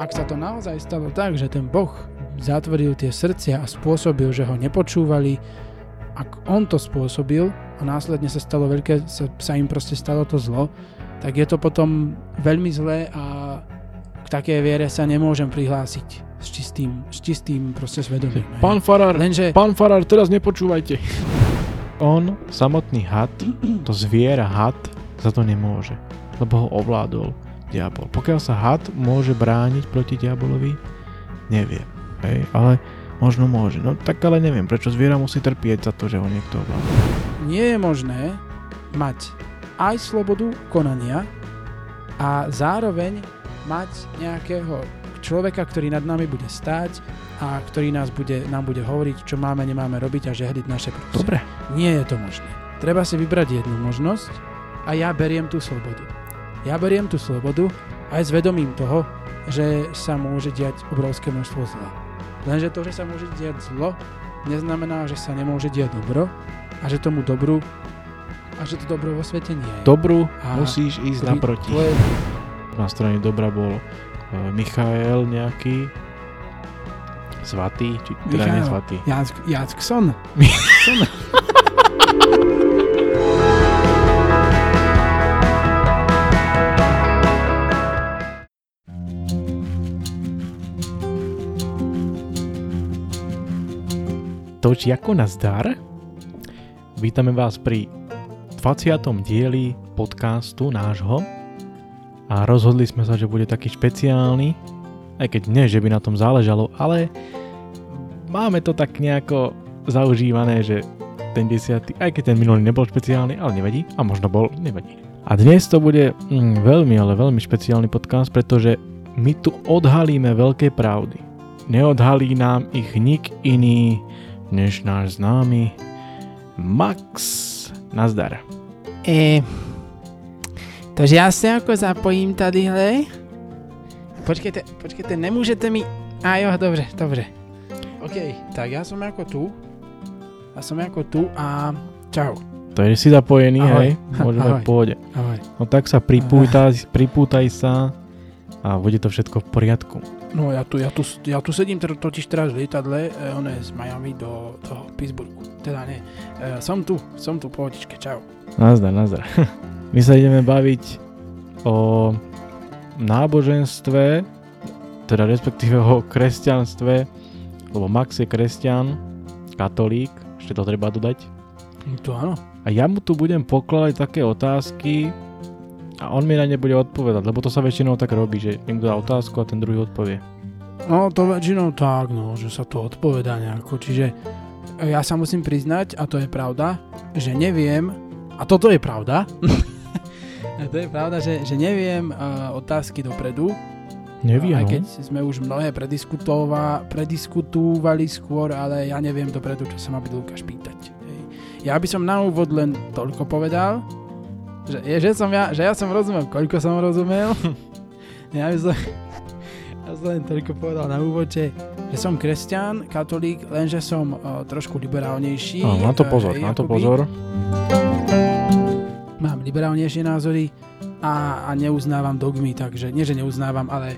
ak sa to naozaj stalo tak, že ten Boh zatvoril tie srdcia a spôsobil, že ho nepočúvali, ak on to spôsobil a následne sa stalo veľké, sa, sa im proste stalo to zlo, tak je to potom veľmi zlé a k takej viere sa nemôžem prihlásiť s čistým, s čistým proste svedomím. Pán Farár, Lenže, pán Farár, teraz nepočúvajte. On, samotný had, to zviera had, za to nemôže, lebo ho ovládol diabol. Pokiaľ sa had môže brániť proti diabolovi, neviem, hej, ale možno môže. No tak ale neviem, prečo zviera musí trpieť za to, že ho niekto ovláda. nie je možné mať aj slobodu konania a zároveň mať nejakého človeka, ktorý nad nami bude stáť a ktorý nás bude, nám bude hovoriť, čo máme, nemáme robiť a žehliť naše prúsie. Dobre, Nie je to možné. Treba si vybrať jednu možnosť a ja beriem tú slobodu. Ja beriem tú slobodu aj s vedomím toho, že sa môže diať obrovské množstvo zla. Lenže to, že sa môže diať zlo, neznamená, že sa nemôže diať dobro a že tomu dobru a že to dobro vo svete nie je. dobru A musíš ísť naproti. To je, Na strane dobra bol uh, Michael nejaký, svatý, či teda Michael. svatý. Jack, Jackson. Toč ako nazdar. Vítame vás pri 20. dieli podcastu nášho a rozhodli sme sa, že bude taký špeciálny, aj keď nie, že by na tom záležalo, ale máme to tak nejako zaužívané, že ten 10. aj keď ten minulý nebol špeciálny, ale nevadí, a možno bol, nevadí. A dnes to bude mm, veľmi, ale veľmi špeciálny podcast, pretože my tu odhalíme veľké pravdy. Neodhalí nám ich nik iný než náš známy Max. Nazdar. E, takže já se jako zapojím tadyhle. Počkejte, počkejte, nemůžete mi... A jo, dobře, dobře. OK, tak já jsem jako tu. Já jsem jako tu a čau. To je si zapojený, Ahoj. hej? Môžeme v pohode. Ahoj. No tak sa pripútaj, pripútaj sa a bude to všetko v poriadku. No já tu, já tu, já tu sedím tr- totiž teraz v lietadle, e, je z Miami do toho Pittsburghu. Teda ne, e, som tu, som tu, pohodičke, čau. Nazdar, nazdar. My sa ideme baviť o náboženstve, teda respektíve o kresťanstve, lebo Max je kresťan, katolík, ešte to treba dodať. To áno. A ja mu tu budem pokladať také otázky a on mi na ne bude odpovedať, lebo to sa väčšinou tak robí, že niekto dá otázku a ten druhý odpovie. No to väčšinou tak, no, že sa to odpovedá nejako, čiže e, ja sa musím priznať, a to je pravda, že neviem, a toto je pravda, to je pravda, že, že neviem uh, otázky dopredu, Nevie, aj no. keď sme už mnohé prediskutova, prediskutovali skôr, ale ja neviem dopredu, čo sa ma bude Lukáš pýtať. Ja by som na úvod len toľko povedal, že, že, som ja, že ja som rozumel, koľko som rozumel. ja by som, ja som len toľko povedal na úvod, že, som kresťan, katolík, lenže som uh, trošku liberálnejší. Áno, na to eh, pozor, hej, na to pozor. Mám liberálnejšie názory a, a neuznávam dogmy, takže nie, že neuznávam, ale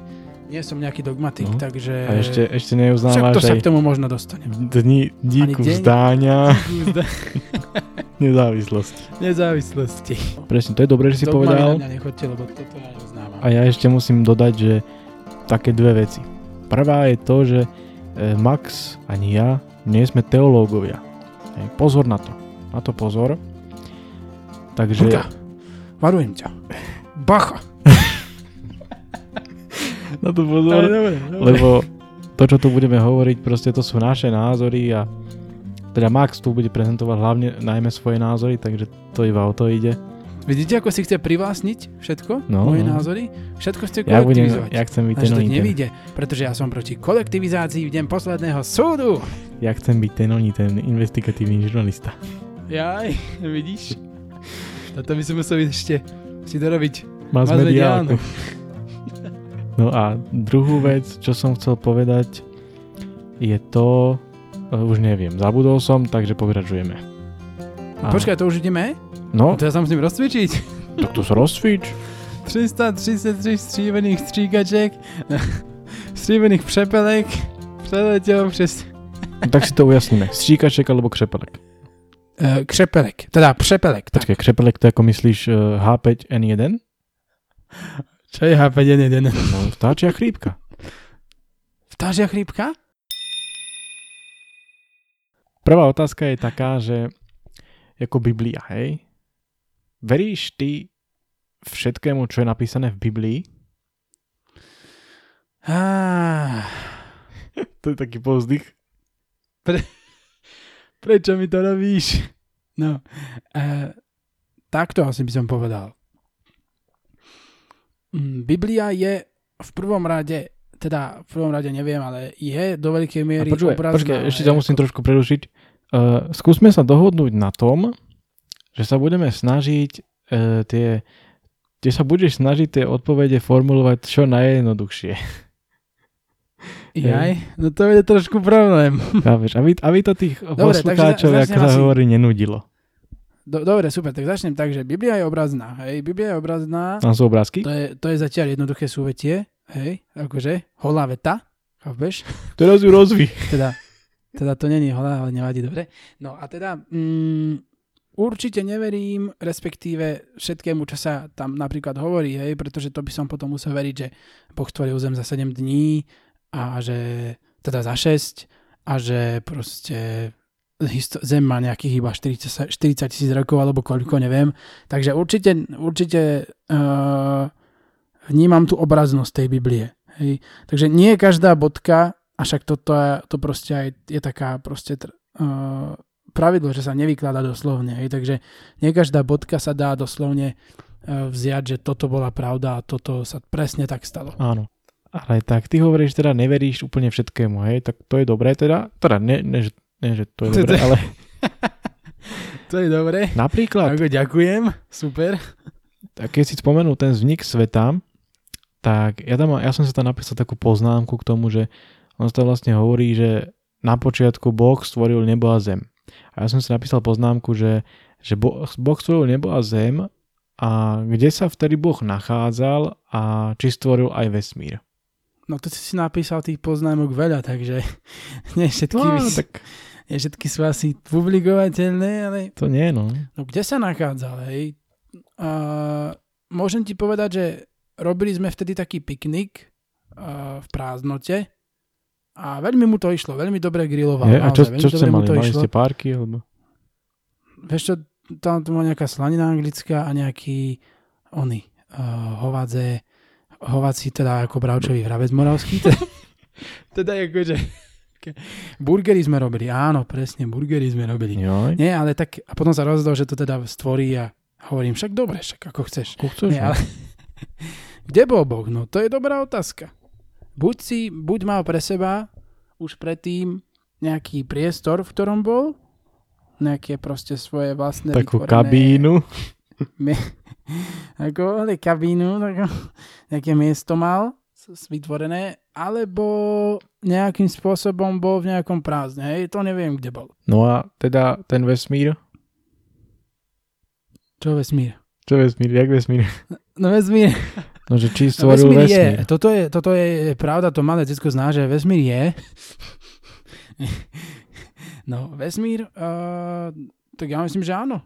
nie som nejaký dogmatik, No. takže... A ešte, ešte Však to neuznávaš sa k tomu možno dostanem. dni díku Ani vzdáňa nezávislosti. Presne, to je dobré, že si Dogmami povedal. na mňa nechoďte, lebo toto ja neuznávam. A ja ešte musím dodať, že také dve veci. Prvá je to, že e, Max ani ja nie sme teológovia. Pozor na to. Na to pozor. Takže... Luka, varujem ťa. Bacha. Na to pozor. dobre, Lebo to, čo tu budeme hovoriť, proste to sú naše názory a teda Max tu bude prezentovať hlavne najmä svoje názory, takže to iba o to ide. Vidíte, ako si chce privlastniť všetko? No, Moje no. názory? Všetko chce Ja, budem, kolektivizovať. ja chcem byť ten ten. nevíde, pretože ja som proti kolektivizácii v deň posledného súdu. Ja chcem byť ten oný ten investigatívny žurnalista. Jaj, vidíš? Toto by som musel ešte si dorobiť. Mass mediálku. No a druhú vec, čo som chcel povedať, je to, už neviem, zabudol som, takže pokračujeme. A- Počkaj, to už ideme? No, To ja sa musím rozcvičiť. tak to sa rozcvič. 333 střívených stříkaček. stříbených přepelek přeletěl přes No, tak si to ujasníme. Stříkaček alebo křepelek. uh, křepelek, teda přepelek. Tak. Počkej, křepelek to ako myslíš uh, H5N1? Čo je H5N1? No, vtáčia chrípka. Vtážia chrípka? Prvá otázka je taká, že ako Biblia, hej? Veríš ty všetkému, čo je napísané v Biblii? Ah, To je taký povzdych. prečo mi to robíš? No, uh, takto asi by som povedal. Mm, Biblia je v prvom rade, teda v prvom rade neviem, ale je do veľkej A miery počkaj, obrazná. počkaj, ešte ťa musím trošku prerušiť. Uh, skúsme sa dohodnúť na tom, že sa budeme snažiť uh, tie kde sa budeš snažiť tie odpovede formulovať čo najjednoduchšie. Jaj, no to je trošku problém. Chápeš? Aby, aby to tých Dobre, poslucháčov, ako sa asi- hovorí, nenudilo. Do, dobre, super, tak začnem tak, že Biblia je obrazná, hej, Biblia je obrazná, Tam sú obrázky? to je, to je zatiaľ jednoduché súvetie, hej, akože, holá veta, chápeš? Teraz ju rozví. Teda, teda to není holá, ale nevadí, dobre. No a teda, mm, určite neverím, respektíve všetkému, čo sa tam napríklad hovorí, hej, pretože to by som potom musel veriť, že Boh stvoril zem za 7 dní a že, teda za 6 a že proste Zem má nejakých iba 40 40 tisíc rokov alebo koľko, neviem. Takže určite, určite uh, vnímam tú obraznosť tej Biblie. Hej. Takže nie každá bodka, a však toto je, to proste aj je taká proste uh, pravidlo, že sa nevykladá doslovne. Hej. Takže nie každá bodka sa dá doslovne uh, vziať, že toto bola pravda a toto sa presne tak stalo. Áno. Ale tak ty hovoríš teda neveríš úplne všetkému, hej? Tak to je dobré teda. Teda ne, ne, že, ne že to je dobré, ale To je dobré. napríklad, Ako ďakujem, super. tak keď si spomenul ten vznik sveta, tak ja, tam, ja som si tam napísal takú poznámku k tomu, že on sa vlastne hovorí, že na počiatku Boh stvoril nebo a zem. A ja som si napísal poznámku, že, že Boh, boh stvoril nebo a zem a kde sa vtedy Boh nachádzal a či stvoril aj vesmír. No to si si napísal tých poznámok veľa, takže nie všetky, No, no, tak nie všetky sú asi publikovateľné, ale to nie, no. no kde sa nachádzal, hej? A môžem ti povedať, že robili sme vtedy taký piknik a, v prázdnote a veľmi mu to išlo, veľmi dobre griloval. Je, a čo, naozaj, veľmi čo ste mali? to Mali išlo. ste párky? Alebo... Vieš čo, tam tu má nejaká slanina anglická a nejaký ony, uh, hovadze, hovací teda ako bravčový hravec moravský. Teda, teda akože burgery sme robili, áno, presne, burgery sme robili. Joj. Nie, ale tak, a potom sa rozhodol, že to teda stvorí a hovorím, však dobre, však ako chceš. Ako chceš, Nie, no. ale kde bol Boh? No to je dobrá otázka. Buď si, buď mal pre seba už predtým nejaký priestor, v ktorom bol, nejaké proste svoje vlastné Takú vytvorené- kabínu. ako ale kabínu, tak, nejaké miesto mal vytvorené, alebo nejakým spôsobom bol v nejakom prázdne, hej, to neviem, kde bol. No a teda ten vesmír? Čo vesmír? Čo vesmír? Jak vesmír? No vesmír, No, že či no, stvoril vesmír, vesmír. je, toto je, toto je pravda, to malé decko zná, že vesmír je. no, vesmír, uh, tak ja myslím, že áno.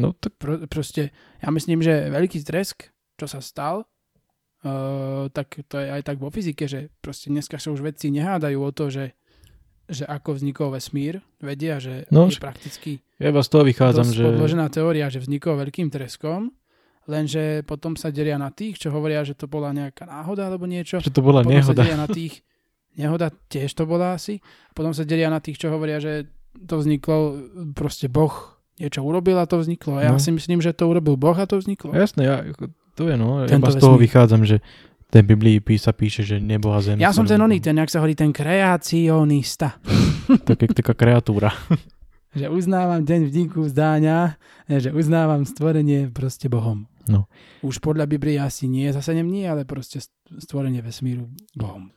No tak Pro, proste, ja myslím, že veľký tresk, čo sa stal, uh, tak to je aj tak vo fyzike, že proste dneska sa už vedci nehádajú o to, že, že ako vznikol vesmír, vedia, že No, je prakticky ja iba z toho vychádzam, dosť že... podložená teória, že vznikol veľkým treskom, lenže potom sa delia na tých, čo hovoria, že to bola nejaká náhoda alebo niečo. Že to bola potom sa nehoda. delia na tých, nehoda tiež to bola asi, potom sa delia na tých, čo hovoria, že to vzniklo, proste Boh niečo urobil a to vzniklo. A ja No. si myslím, že to urobil Boh a to vzniklo. Jasné, ja, to je no. Tento iba z toho vesmír. vychádzam, že v tej Biblii písa, píše, že nebo a zem. Ja som ten oný, ten, jak sa hovorí, ten kreacionista. Tak, taká kreatúra. že uznávam deň vdiku vzdáňa, že uznávam stvorenie proste Bohom. No. Už podľa Biblie asi nie za 7 dní, ale proste stvorenie vesmíru Bohom.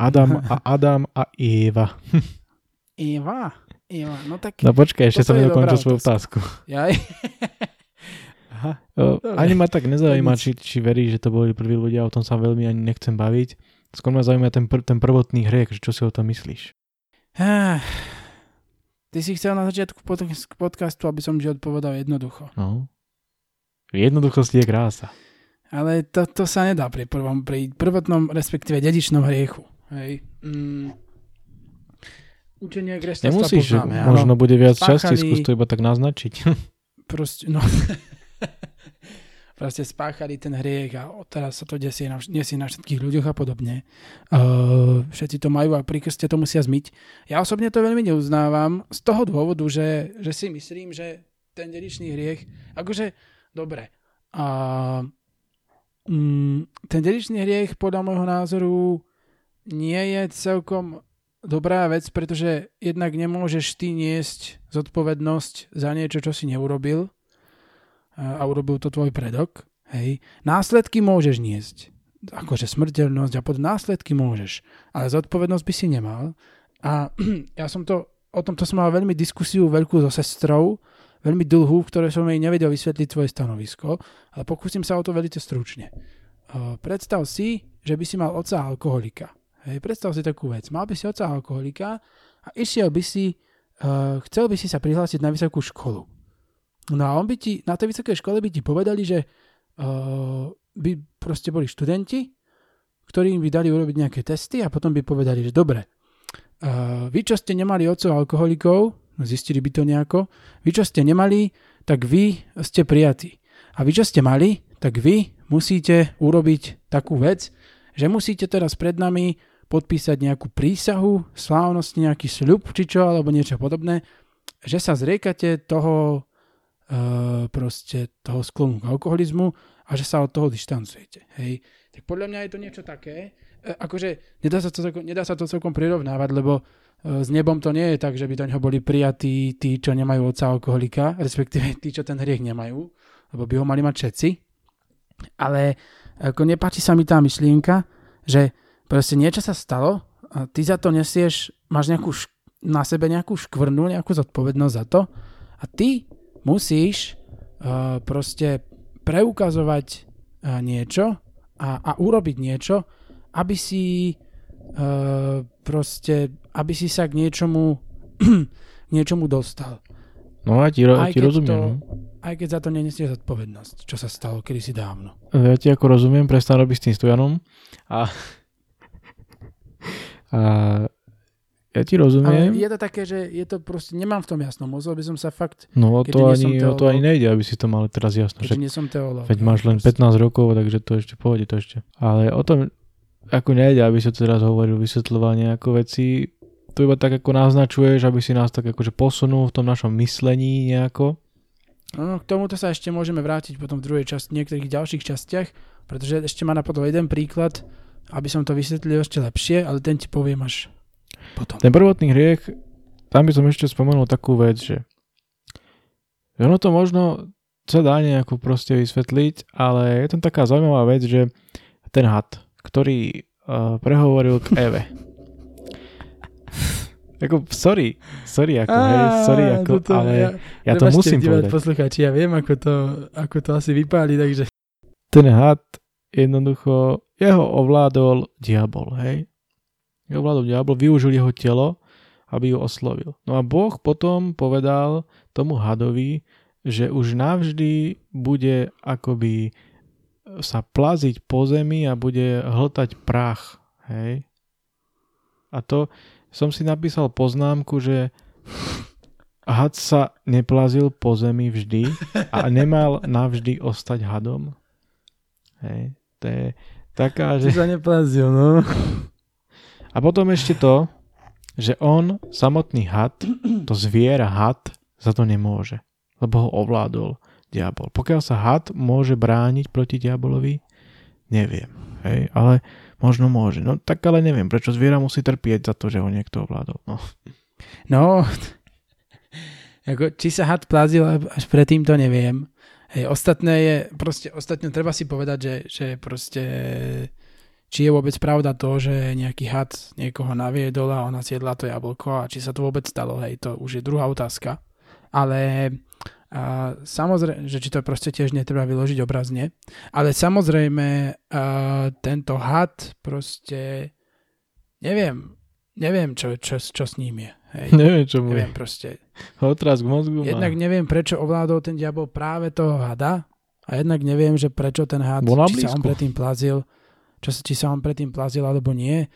Adam a Adam a Eva. Eva. Eva, no tak No počkaj, ešte som nedokončil svoju otázku. Jaj. Aha. O, ani ma tak nezaujíma, či, či verí, že to boli prví ľudia, o tom sa veľmi ani nechcem baviť. Skôr ma zaujíma ten, pr- ten prvotný hriek, že čo si o tom myslíš. Ty si chcel na začiatku pod- podcastu, aby som ti odpovedal jednoducho. No. V jednoduchosti je krása. Ale to, to sa nedá pri, prvom, pri prvotnom, respektíve dedičnom hriechu. Hej. Mm. Učenie kresťanstva Nemusíš, poznáme, áno. možno bude viac časti, skús to iba tak naznačiť. proste, no, proste spáchali ten hriech a teraz sa to desie na, nesie na všetkých ľuďoch a podobne. Uh, všetci to majú a pri krste to musia zmyť. Ja osobne to veľmi neuznávam z toho dôvodu, že, že si myslím, že ten dedičný hriech, akože, dobre, a mm, ten dedičný hriech podľa môjho názoru nie je celkom dobrá vec, pretože jednak nemôžeš ty niesť zodpovednosť za niečo, čo si neurobil a urobil to tvoj predok. Hej. Následky môžeš niesť. Akože smrteľnosť a pod následky môžeš. Ale zodpovednosť by si nemal. A ja som to, o tomto som mal veľmi diskusiu veľkú so sestrou, veľmi dlhú, v ktorej som jej nevedel vysvetliť svoje stanovisko, ale pokúsim sa o to veľmi stručne. Predstav si, že by si mal oca alkoholika. Hej, predstav si takú vec. Mal by si oca alkoholika a išiel by si, uh, chcel by si sa prihlásiť na vysokú školu. No a on by ti, na tej vysokej škole by ti povedali, že uh, by proste boli študenti, ktorým by dali urobiť nejaké testy a potom by povedali, že dobre, uh, vy čo ste nemali otcov alkoholikov, no zistili by to nejako, vy čo ste nemali, tak vy ste prijatí. A vy čo ste mali, tak vy musíte urobiť takú vec, že musíte teraz pred nami podpísať nejakú prísahu, slávnosť, nejaký sľub, či čo, alebo niečo podobné, že sa zriekate toho proste toho sklonu k alkoholizmu a že sa od toho dištancujete. Hej. Tak podľa mňa je to niečo také, e, akože nedá sa to, nedá sa to celkom prirovnávať, lebo e, s nebom to nie je tak, že by do ňoho boli prijatí tí, čo nemajú otca alkoholika, respektíve tí, čo ten hriech nemajú, lebo by ho mali mať všetci. Ale ako nepáči sa mi tá myšlienka, že proste niečo sa stalo a ty za to nesieš, máš nejakú na sebe nejakú škvrnu, nejakú zodpovednosť za to a ty musíš uh, proste preukazovať uh, niečo a, a urobiť niečo, aby si uh, proste, aby si sa k niečomu k niečomu dostal. No ja ti, ro- Aj ti rozumiem. to- no. Aj keď za to nenesieš zodpovednosť, čo sa stalo kedysi dávno. Ja ti ako rozumiem, prestan robiť s tým stojanom. A, a ja ti Ale rozumiem. je to také, že je to proste, nemám v tom jasno. Musel by som sa fakt, No o to, ani, o to ani nejde, aby si to mal teraz jasno. keďže Však, nie som teológ. veď máš len 15 rokov, takže to ešte pôjde to ešte. Ale o tom, ako nejde, aby si teraz hovoril, vysvetľoval nejaké veci. To iba tak ako naznačuješ, aby si nás tak akože posunul v tom našom myslení nejako. No, k tomuto sa ešte môžeme vrátiť potom v druhej časti, niektorých ďalších častiach, pretože ešte ma napadol jeden príklad, aby som to vysvetlil ešte lepšie, ale ten ti poviem až potom. Ten prvotný hriech, tam by som ešte spomenul takú vec, že ono to možno sa dá nejako proste vysvetliť, ale je tam taká zaujímavá vec, že ten had, ktorý uh, prehovoril k Eve. ako, sorry, sorry, ako, hej, sorry, ako, ale ja, to musím povedať. poslucháči, ja viem, ako to, ako to asi vypáli, takže... Ten had, jednoducho, jeho ovládol diabol, hej. Ovládol diabol, využil jeho telo, aby ju oslovil. No a Boh potom povedal tomu hadovi, že už navždy bude akoby sa plaziť po zemi a bude hltať prach. Hej? A to som si napísal poznámku, že had sa neplazil po zemi vždy a nemal navždy ostať hadom. Hej? To je taká, že... Že sa neplazil, no. A potom ešte to, že on, samotný had, to zviera had, za to nemôže. Lebo ho ovládol diabol. Pokiaľ sa had môže brániť proti diabolovi, neviem. Hej, ale možno môže. No tak ale neviem, prečo zviera musí trpieť za to, že ho niekto ovládol. No. No, ako, či sa had plazil až predtým, to neviem. Hej, ostatné je, proste, ostatne treba si povedať, že, že proste, či je vôbec pravda to, že nejaký had niekoho naviedol a ona siedla to jablko a či sa to vôbec stalo, hej, to už je druhá otázka. Ale A samozrejme, že či to proste tiež netreba vyložiť obrazne, ale samozrejme uh, tento had proste neviem, neviem čo, čo, čo s ním je. Hej. Neviem, čo mu. Neviem proste. Otraz k mozgu má. Jednak neviem, prečo ovládol ten diabol práve toho hada a jednak neviem, že prečo ten had, či sa on predtým plazil, čo, sa- či sa on predtým plazil alebo nie,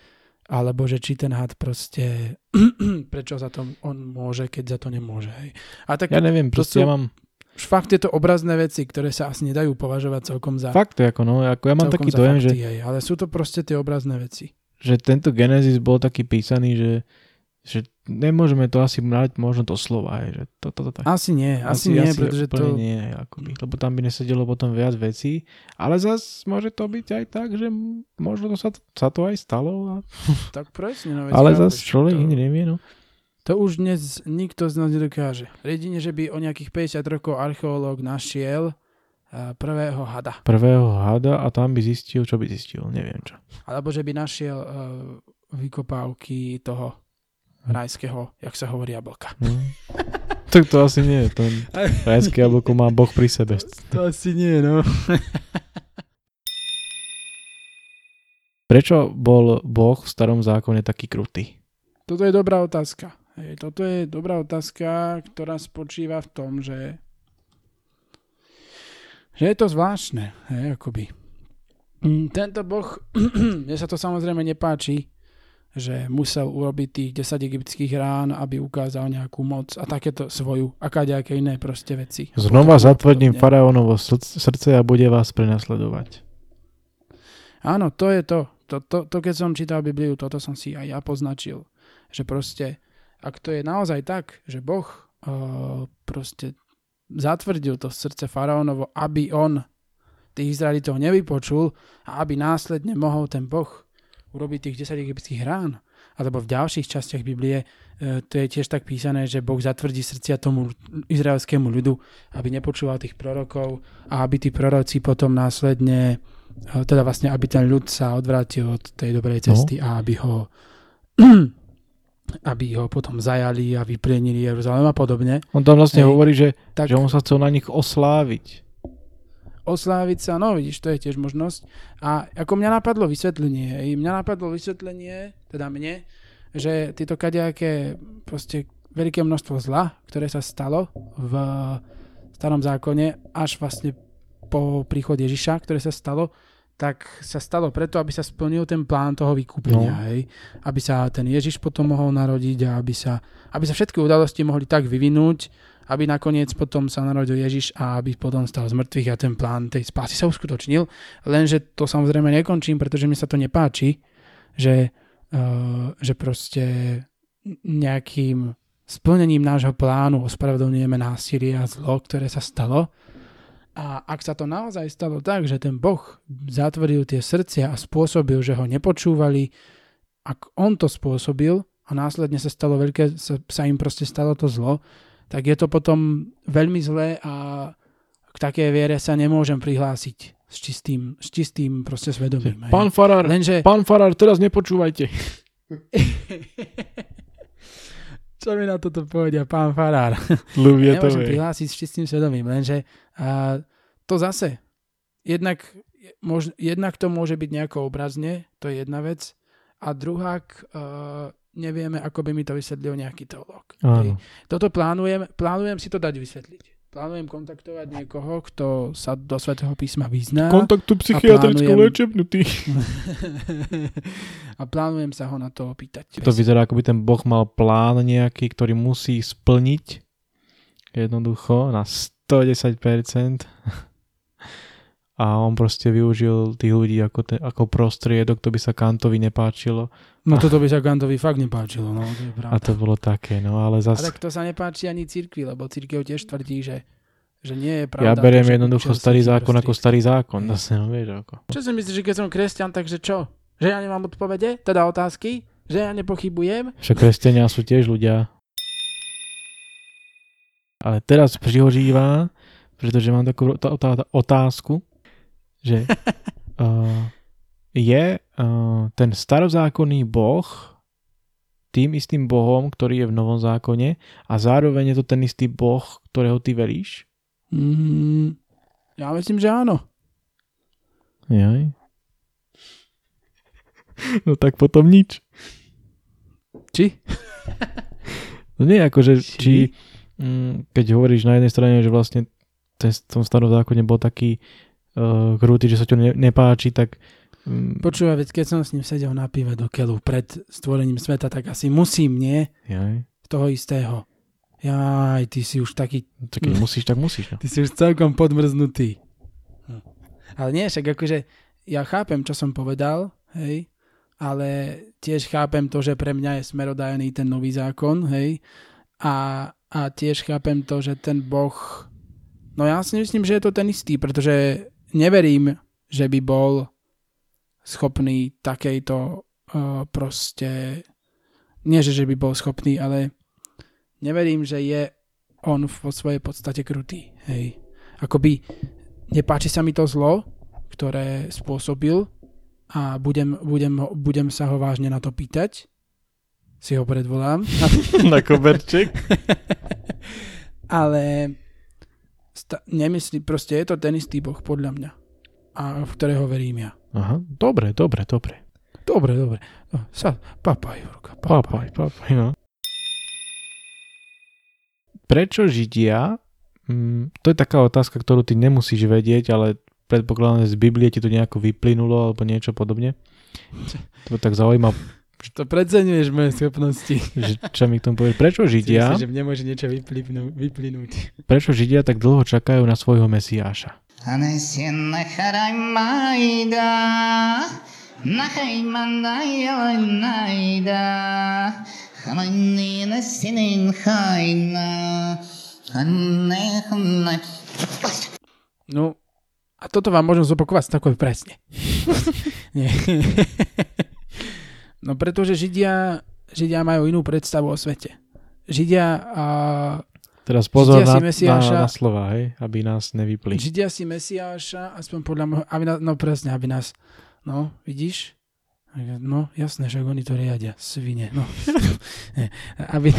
alebo že či ten had proste, prečo za to on môže, keď za to nemôže. Hej. A tak Ja neviem, proste ja mám... fakt je to obrazné veci, ktoré sa asi nedajú považovať celkom za Fakt ako, no, ako ja mám taký dojem, fakty, že, hej, ale sú to proste tie obrazné veci. že tento Genesis bol taký písaný, že, že nemôžeme to asi mať možno to slova, hej, že to, to, to, to. Asi nie, asi, nie, pretože úplne to... nie, akoby, lebo tam by nesedelo potom viac vecí, ale zas môže to byť aj tak, že možno to sa, sa to aj stalo, a, Tak presne, no, ale zas človek to, nevie, no. to už dnes nikto z nás nedokáže. Jedine, že by o nejakých 50 rokov archeológ našiel eh, prvého hada. Prvého hada a tam by zistil, čo by zistil, neviem čo. Alebo že by našiel uh, vykopávky toho rajského, jak sa hovorí, jablka. Hm. tak to asi nie, to rajské jablko má Boh pri sebe. To asi nie, no. Prečo bol Boh v starom zákone taký krutý? Toto je dobrá otázka. Toto je dobrá otázka, ktorá spočíva v tom, že že je to zvláštne, hej, akoby. Mm, Tento boh, mne sa to samozrejme nepáči, že musel urobiť tých 10 egyptských rán, aby ukázal nejakú moc a takéto svoju, a kadejaké iné proste veci. Znova zatvrdím faraónovo srdc- srdce a bude vás prenasledovať. Áno, to je to. To, to. to, keď som čítal Bibliu, toto som si aj ja poznačil. Že proste, ak to je naozaj tak, že Boh uh, proste zatvrdil to srdce faraónovo, aby on tých Izraelitov nevypočul a aby následne mohol ten Boh urobiť tých 10 egyptských rán. Alebo v ďalších častiach Biblie e, to je tiež tak písané, že Boh zatvrdí srdcia tomu izraelskému ľudu, aby nepočúval tých prorokov a aby tí proroci potom následne e, teda vlastne, aby ten ľud sa odvrátil od tej dobrej cesty a aby ho aby ho potom zajali a vyplienili Jeruzalém a podobne. On tam vlastne Hej. hovorí, že, Tak že on sa chcel na nich osláviť. Osláviť sa, no vidíš, to je tiež možnosť. A ako mňa napadlo vysvetlenie, hej, mňa napadlo vysvetlenie, teda mne, že tieto kadejaké proste veľké množstvo zla, ktoré sa stalo v starom zákone, až vlastne po príchod Ježiša, ktoré sa stalo, tak sa stalo preto, aby sa splnil ten plán toho vykúpenia, No. hej. Aby sa ten Ježiš potom mohol narodiť a aby sa, aby sa všetky udalosti mohli tak vyvinúť, aby nakoniec potom sa narodil Ježiš a aby potom stal z mŕtvych a ten plán tej spásy sa uskutočnil. Lenže to samozrejme nekončím, pretože mi sa to nepáči, že, uh, že proste nejakým splnením nášho plánu ospravedlňujeme násilie a zlo, ktoré sa stalo. A ak sa to naozaj stalo tak, že ten Boh zatvrdil tie srdcia a spôsobil, že ho nepočúvali, ak on to spôsobil a následne sa stalo veľké, sa, sa im proste stalo to zlo, tak je to potom veľmi zlé a k takej viere sa nemôžem prihlásiť s čistým, s čistým proste svedomím. Pán Farár, Lenže... pán Farár, teraz nepočúvajte. Čo mi na toto povedia pán Farár? Luvie to prihlásiť s čistým svedomím, lenže a, to zase, jednak, mož, jednak to môže byť nejako obrazne, to je jedna vec, a druhá, uh, nevieme, ako by mi to vysvetlil nejaký teológ. Toto plánujem, plánujem si to dať vysvetliť. Plánujem kontaktovať niekoho, kto sa do svätého písma vyzná. Kontaktu psychiatrickú plánujem- liečebňu, ty. a plánujem sa ho na to opýtať. To vyzerá, ako by ten Boh mal plán nejaký, ktorý musí splniť jednoducho na 110%. A on proste využil tých ľudí ako, te, ako prostriedok, to by sa Kantovi nepáčilo. No toto by sa Kantovi fakt nepáčilo, no to je A pravda. to bolo také, no ale A zase... tak to sa nepáči ani cirkvi, lebo cirkev tiež tvrdí, že, že nie je pravda. Ja beriem to, jednoducho starý zákon ako prostriedok. starý zákon. Hej. Zase, no vieš ako. Čo si myslíš, že keď som kresťan, takže čo? Že ja nemám odpovede? Teda otázky? Že ja nepochybujem? Však kresťania sú tiež ľudia. Ale teraz prihožíva, pretože mám takú tá, tá, tá otázku, že uh, je uh, ten starozákonný boh tým istým Bohom, ktorý je v Novom zákone a zároveň je to ten istý Boh, ktorého ty veríš? Mm, ja myslím, že áno. Jaj. No tak potom nič. Či? No nie, akože Či? či, mm, keď hovoríš na jednej strane, že vlastne ten, v tom starom zákone bol taký uh, krutý, že sa ti ne, nepáči, tak mm, Počúvaj, veď keď som s ním sedel na pive do keľu pred stvorením sveta, tak asi musím, nie? jaj. Toho istého. Jaj, ty si už taký, Tak keď musíš, tak musíš. No. ty si už celkom podmrznutý. Hm. Ale nie, však akože ja chápem, čo som povedal, hej, ale tiež chápem to, že pre mňa je smerodajný ten nový zákon, hej, a, a tiež chápem to, že ten Boh, no ja si myslím, že je to ten istý, pretože neverím, že by bol schopný takejto uh, proste, nie že, že by bol schopný, ale neverím, že je on vo svojej podstate krutý, hej. Akoby nepáči sa mi to zlo, ktoré spôsobil a budem, budem, budem sa ho vážne na to pýtať. Si ho predvolám. na koberček. Ale sta- nemyslí, proste je to ten istý Boh podľa mňa. A v ktorého verím ja. Aha, dobre, dobre, dobre. Dobre, dobre. No, Sa, papaj, Jurka, papaj. Papaj, papaj, no. Prečo Židia, mm, to je taká otázka, ktorú ty nemusíš vedieť, ale predpokladám, že z Biblie ti to nejako vyplynulo alebo niečo podobne. To tak zaujíma, To preceňuješ moje schopnosti. že čo mi k tomu povedať. Prečo Židia, Myslíš, že mne môže niečo vyplynú, vyplynúť. prečo Židia tak dlho čakajú na svojho Mesiáša? No, a toto vám môžem zopakovať takové presne. Nie. no pretože Židia, Židia majú inú predstavu o svete. Židia, a, Teraz pozor Židia na, si Mesiáša- na, na slova, hej, aby nás nevypli. Židia si Mesiáša, aspoň podľa môjho, aby nás, no presne, aby nás, no, vidíš? No, jasné, že oni to riadia, svine, no. Aby...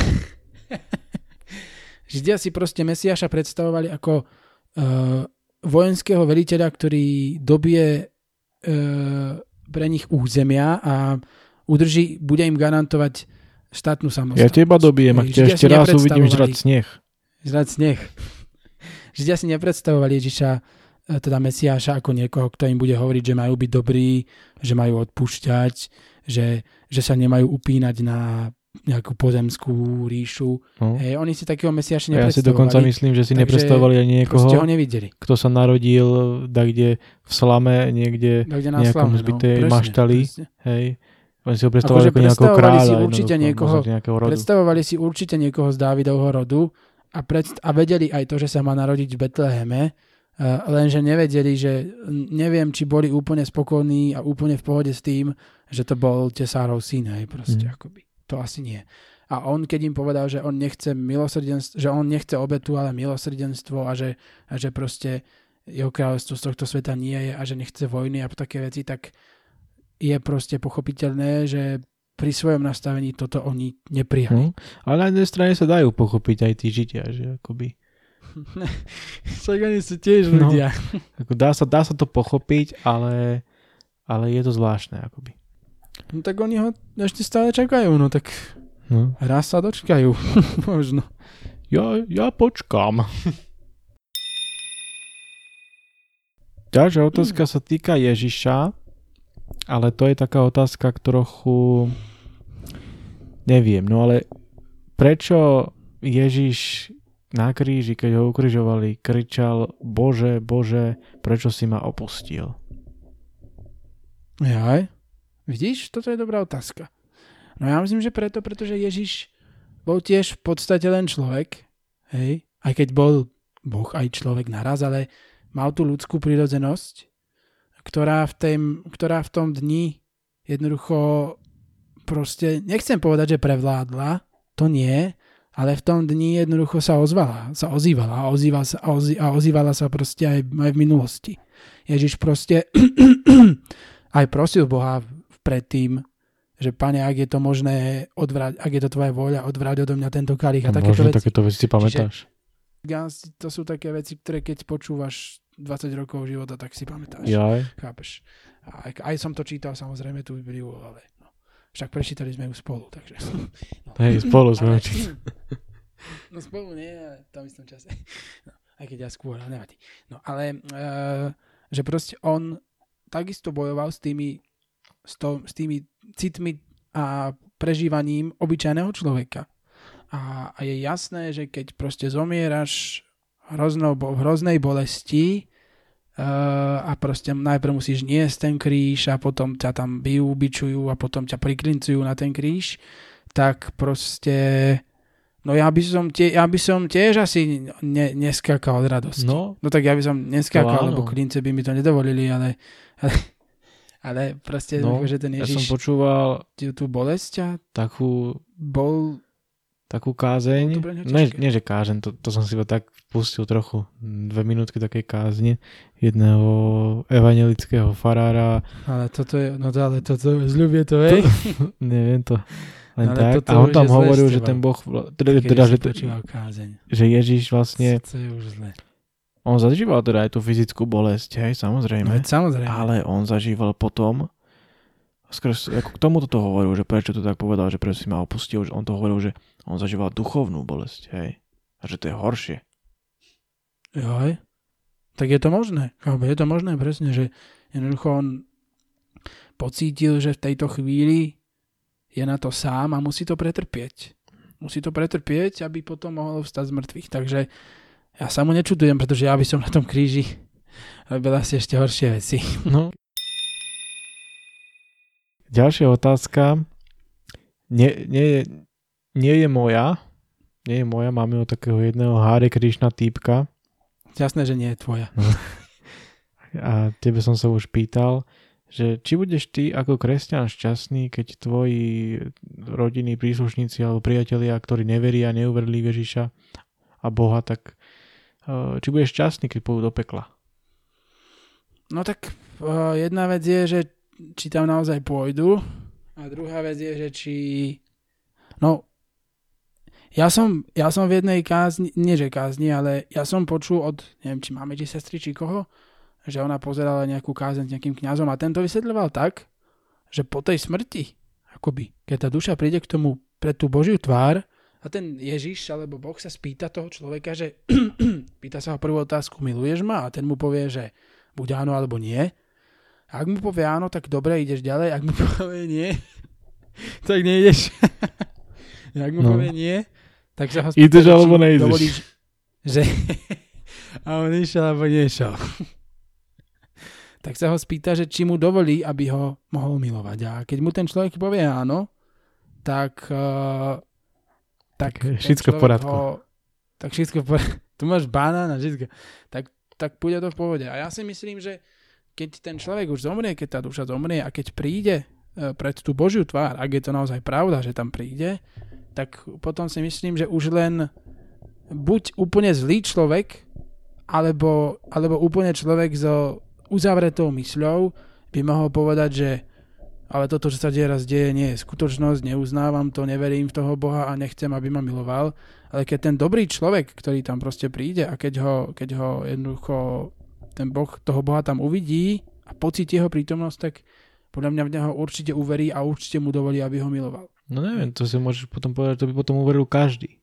Židia si proste Mesiáša predstavovali ako uh, vojenského veliteľa, ktorý dobie uh, pre nich územia a udrží, bude im garantovať štátnu Ja samostatnosť. teba dobijem, ak ťa ešte raz uvidím nepredstavovali- žrať sneh. žrať sneh. Židia si nepredstavovali Ježiša, e, teda Mesiáša, ako niekoho, kto im bude hovoriť, že majú byť dobrí, že majú odpúšťať, že, že sa nemajú upínať na nejakú pozemskú ríšu. No. Hej, oni si takého Mesiáša A ja si nepredstavovali. dokonca myslím, že si nepredstavovali ani Proste ho niekoho, nevideli. kto sa narodil kde v slame, niekde, Kde na nejakom slame, zbytej presne, maštali. presne. hej. Oni si ho predstavovali Akože ako nejakého predstavovali kráľa. si určite niekoho- rodu. Predstavovali si určite niekoho z Dávidovho rodu a, predst- a vedeli aj to, že sa má narodiť v Betleheme, uh, lenže nevedeli, že neviem, či boli úplne spokojní a úplne v pohode s tým, že to bol tesárov syn, hej, proste Mm. akoby. To asi nie. A on, keď im povedal, že on nechce milosrdenstvo, že on nechce obetu, ale milosrdenstvo a že, a že proste jeho kráľovstvo z tohto sveta nie je a že nechce vojny a také veci, tak je proste pochopiteľné, že pri svojom nastavení toto oni neprijali. Hm? Ale na jednej strane sa dajú pochopiť aj tí židia, že akoby, Však oni sú tiež No. ľudia. ako dá, sa, dá sa to pochopiť, ale, ale je to zvláštne akoby. No tak oni ho ešte stále čakajú, no tak No. raz sa dočkajú. Možno. Ja, ja počkám. Ďalšia otázka sa týka Ježiša, ale to je taká otázka trochu... Neviem, no ale prečo Ježiš na kríži, keď ho ukrižovali, kričal Bože, Bože, prečo si ma opustil? Jaj. Vidíš, toto je dobrá otázka. No ja myslím, že preto, pretože Ježiš bol tiež v podstate len človek, hej, aj keď bol Boh aj človek naraz, ale mal tú ľudskú prírodzenosť, ktorá v, tém, ktorá v tom dni jednoducho proste, nechcem povedať, že prevládla, to nie, ale v tom dni jednoducho sa ozvala, sa ozývala a, ozývala sa, a, ozý, a ozývala sa proste aj, aj v minulosti. Ježiš proste aj prosil Boha predtým, že pane, ak je to možné, odvrať, ak je to tvoja vôľa, odvráť odo mňa tento kalich a takéto možno veci. takéto veci si pamätáš. Si- To sú také veci, ktoré keď počúvaš 20 rokov života, tak si pamätáš. Jaj. Chápeš? A aj, aj som to čítal samozrejme tú Bibliu, ale no. Však prečítali sme ju spolu, takže... No. Hej, spolu sme čítali. No spolu nie, ale v tom istom čase. No, aj keď ja skôr, ale nevadí. No ale, uh, že proste on takisto bojoval s tými, s, to, s tými citmi a prežívaním obyčajného človeka. A, a je jasné, že keď proste zomieraš hroznou, v hroznej bolesti uh, a proste najprv musíš niesť ten kríž a potom ťa tam bijú, bičujú a potom ťa priklincujú na ten kríž, tak proste no ja by som, tie, ja by som tiež asi ne, neskakal od radosti. No, No tak ja by som áno. lebo klince by mi to nedovolili, ale, ale, ale proste, No, že ten ja som Ježiš počúval tú, tú bolesť a takú, bol takú kázeň. To neho Nie, že kázeň, to, to som si iba tak pustil trochu. Dve minútky takej kázne jedného evangelického farára. ale toto je, no to, ale toto zľubie to, hej. Neviem to. Len Ale tak. toto a on tam hovoril, že ten Boh, teda, teda že, že Ježiš vlastne, To je už zle. on zažíval teda aj tú fyzickú bolesť, hej, No, samozrejme. veď samozrejme. ale on zažíval potom, skrz, ako k tomu toto hovoril, že prečo to tak povedal, že prečo si ma opustil, že on to hovoril, že on zažíval duchovnú bolesť, hej. A že to je horšie. Joj. Tak je to možné. Je to možné presne, že jednoducho on pocítil, že v tejto chvíli je na to sám a musí to pretrpieť. Musí to pretrpieť, aby potom mohol vstať z mŕtvych. Takže ja sa mu nečudujem, pretože ja by som na tom kríži robil asi ešte horšie veci. No. Ďalšia otázka. Nie, nie, nie je moja. Nie je moja, máme od takého jedného Hare Krishna týpka. Jasné, že nie je tvoja. A tebe som sa už pýtal, že či budeš ty ako kresťan šťastný, keď tvoji rodinní príslušníci alebo priatelia, ktorí neveria, neuverili Ježiša a Boha, tak eh, či budeš šťastný, keď pôjdu do pekla? No tak uh, jedna vec je, že či tam naozaj pôjdu a druhá vec je, že či... No, ja som, ja som v jednej kázni, nie že kázni, ale ja som počul od, neviem, či máme či sestry, či koho, že ona pozerala nejakú kázeň s nejakým kňazom a tento vysvetľoval tak, že po tej smrti, akoby, keď tá duša príde k tomu pred tú Božiu tvár a ten Ježiš alebo Boh sa spýta toho človeka, že pýta sa ho prvú otázku, miluješ ma? A ten mu povie, že buď áno alebo nie. A ak mu povie áno, tak dobre, ideš ďalej. Ak mu povie nie, tak nejdeš. ak mu No. povie nie, tak sa ho Ideš alebo nejdeš. Dovolíš, že... a on išiel alebo nešiel. tak sa ho spýta, že či mu dovolí, aby ho mohol milovať. A keď mu ten človek povie áno, tak... Uh, tak Tak všetko v poriadku. Ho, tak všetko v poriadku. Tu máš banán a všetko. Tak, tak bude to v pohode. A ja si myslím, že keď ten človek už zomrie, keď tá duša zomrie a keď príde e, pred tú Božiu tvár, ak je to naozaj pravda, že tam príde, tak potom si myslím, že už len buď úplne zlý človek, alebo, alebo úplne človek so uzavretou mysľou by mohol povedať, že ale toto, čo sa deje deje, nie je skutočnosť, neuznávam to, neverím v toho Boha a nechcem, aby ma miloval. Ale keď ten dobrý človek, ktorý tam proste príde a keď ho, keď ho jednoducho ten Boh, toho Boha tam uvidí a pocíti jeho prítomnosť, tak podľa mňa v neho určite uverí a určite mu dovolí, aby ho miloval. No neviem, to si môžeš potom povedať, to by potom uveril každý.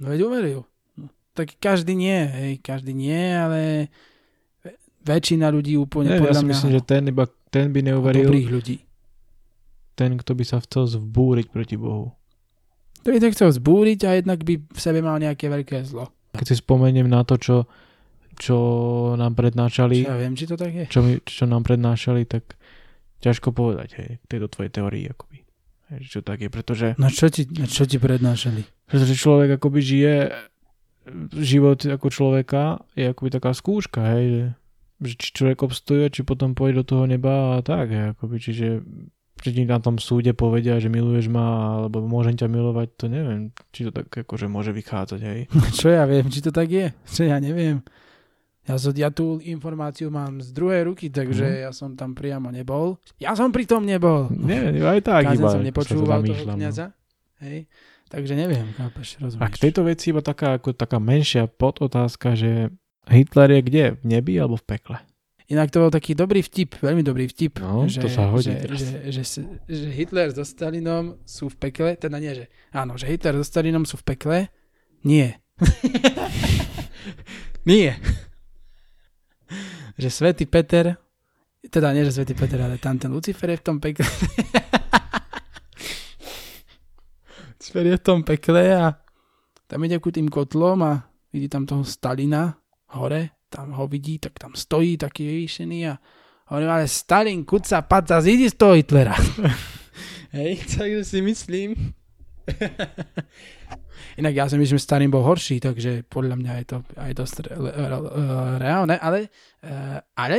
No veď uveril. No, tak každý nie, hej, každý nie, ale väčšina ľudí úplne ja podľa si mňa myslím, že ten, iba, ten by neuveril, dobrých ľudí. ten, kto by sa chcel zbúriť proti Bohu. To by to chcel zbúriť a jednak by v sebe mal nejaké veľké zlo. Keď si spomeniem na to, čo, čo nám prednášali, Čo ja viem, či to tak je. čo, mi, čo nám prednášali, tak ťažko povedať, hej, tejto tvojej teórii, akoby. Čo tak je, pretože, No čo ti, no čo ti prednášali? pretože človek akoby žije život ako človeka je akoby taká skúška, hej, že, či človek obstojí, či potom pôjde do toho neba a tak, hej, akoby, čiže že ti na tom súde povedia, že miluješ ma, alebo môžem ťa milovať, to neviem, či to tak akože môže vychádzať, hej. Čo ja viem, či to tak je? Čo ja neviem. Ja, so, ja tú informáciu mám z druhej ruky, takže Mhm. ja som tam priamo nebol. Ja som pri tom nebol. Nie, aj tak iba som nepočúval toho no. kniaza. Hej. Takže neviem, chápeš, A rozumieš. k tejto veci iba taká, ako, taká menšia podotázka, že Hitler je kde? V nebi alebo v pekle? Inak to bol taký dobrý vtip, veľmi dobrý vtip. No, že, to sa hodí že, teraz. že, že, s- že Hitler so Stalinom sú v pekle, teda nie, že áno, že Hitler so Stalinom sú v pekle. Nie. nie. Že Svetý Peter, teda nie, že Svetý Peter, ale tam ten Lucifer je v tom pekle. Lucifer je v tom pekle a tam ide ku tým kotlom a vidí tam toho Stalina hore, tam ho vidí, tak tam stojí taký vyvýšený a hovorím, ale Stalin, kuca, paca, zídi z toho Hitlera. Hej, takže si myslím. Inak ja si myslím, že Stalin bol horší, takže podľa mňa je to aj dosť re, re, re, reálne, ale, eh, ale,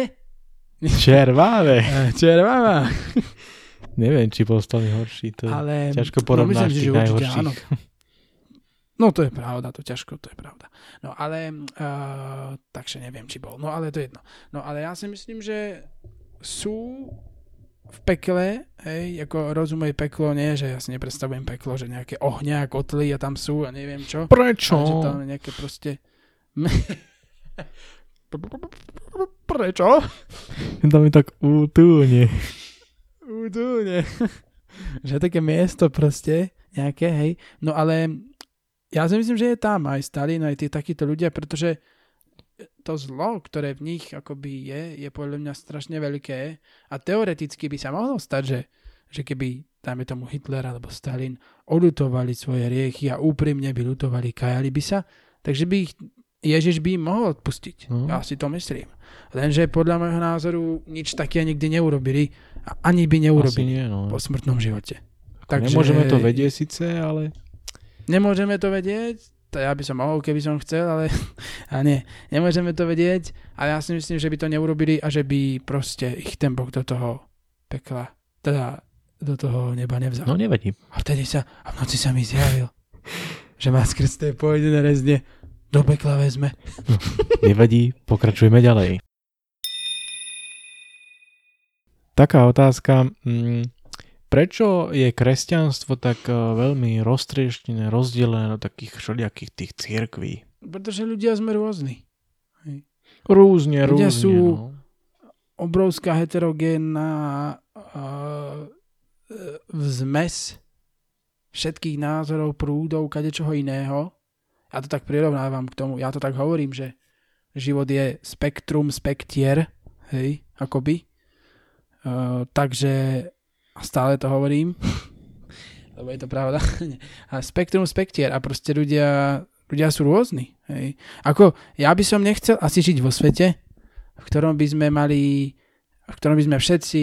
Červáve. eh, červáva, Neviem, či bol Stalin horší. To ale, ťažko no, porovnáš myslím si, tých že najhorších. áno. No to je pravda, to ťažko, to je pravda. No ale, uh, takže neviem, či bol. No ale to je jedno. No ale ja si myslím, že sú v pekle, hej, ako rozumej peklo, nie, že ja si nepredstavujem peklo, že nejaké ohňa a kotly a tam sú a neviem čo. Prečo? Ale že tam je nejaké proste... Prečo? Tam je tak útúne. Udúne. že také miesto proste, nejaké, hej. No ale ja si myslím, že je tam aj Stalin, aj tí takíto ľudia, pretože to zlo, ktoré v nich akoby je, je podľa mňa strašne veľké a teoreticky by sa mohlo stať, že, že keby, dajme tomu Hitler alebo Stalin, odutovali svoje riechy a úprimne by lutovali, kajali by sa, takže by ich Ježiš by im mohol odpustiť. No. Ja si to myslím. Lenže podľa môjho názoru nič také nikdy neurobili a ani by Asi neurobili nie, no. po smrtnom živote. Takže... Nemôžeme to vedieť síce, ale Nemôžeme to vedieť, to ja by som mohol, keby som chcel, ale a nie, nemôžeme to vedieť, ale ja si myslím, že by to neurobili a že by proste ich ten Boh do toho pekla, teda do toho neba nevzal. no nevadí. A vtedy sa, a v noci sa mi zjavil, že ma skrz tej pôjde rezne do pekla vezme. Nevadí, pokračujeme ďalej. Taká otázka. mm, Prečo je kresťanstvo tak eh, veľmi roztrieštené, rozdelené do takých všelijakých tých církví? Pretože ľudia sme rôzni. Rúzne, Ľudia rúzne. sú- No. Obrovská heterogénna uh, zmes všetkých názorov, prúdov, kadečoho iného. Ja to tak prirovnávam k tomu, ja to tak hovorím, že život je spektrum, spektier, hej, akoby. Uh, takže a stále to hovorím, lebo je to pravda. a spektrum, spektier a proste ľudia, ľudia sú rôzni. Hej. Ako, ja by som nechcel asi žiť vo svete, v ktorom by sme mali, v ktorom by sme všetci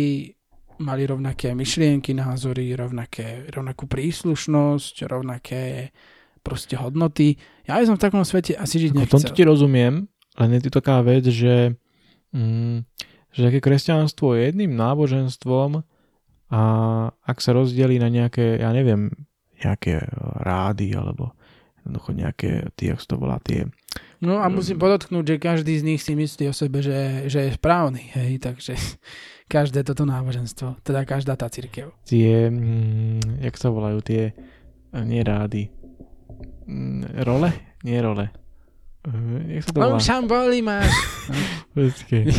mali rovnaké myšlienky, názory, rovnaké, rovnakú príslušnosť, rovnaké proste hodnoty. Ja by som v takom svete asi žiť Ako v tomto nechcel. ti rozumiem, len je taká vec, že, mm, že kresťanstvo je jedným náboženstvom a ak sa rozdelí na nejaké, ja neviem, nejaké rády alebo jednoducho nejaké, tie, sa to volá, tie No a musím podotknúť, že každý z nich si myslí o sebe, že, že je správny. Hej, takže každé toto náboženstvo, teda každá tá církev. tie, mm, jak sa volajú, tie, nie rády, mm, role? Nie role. Uh, jak sa to volá? Šam boli máš. Počkej.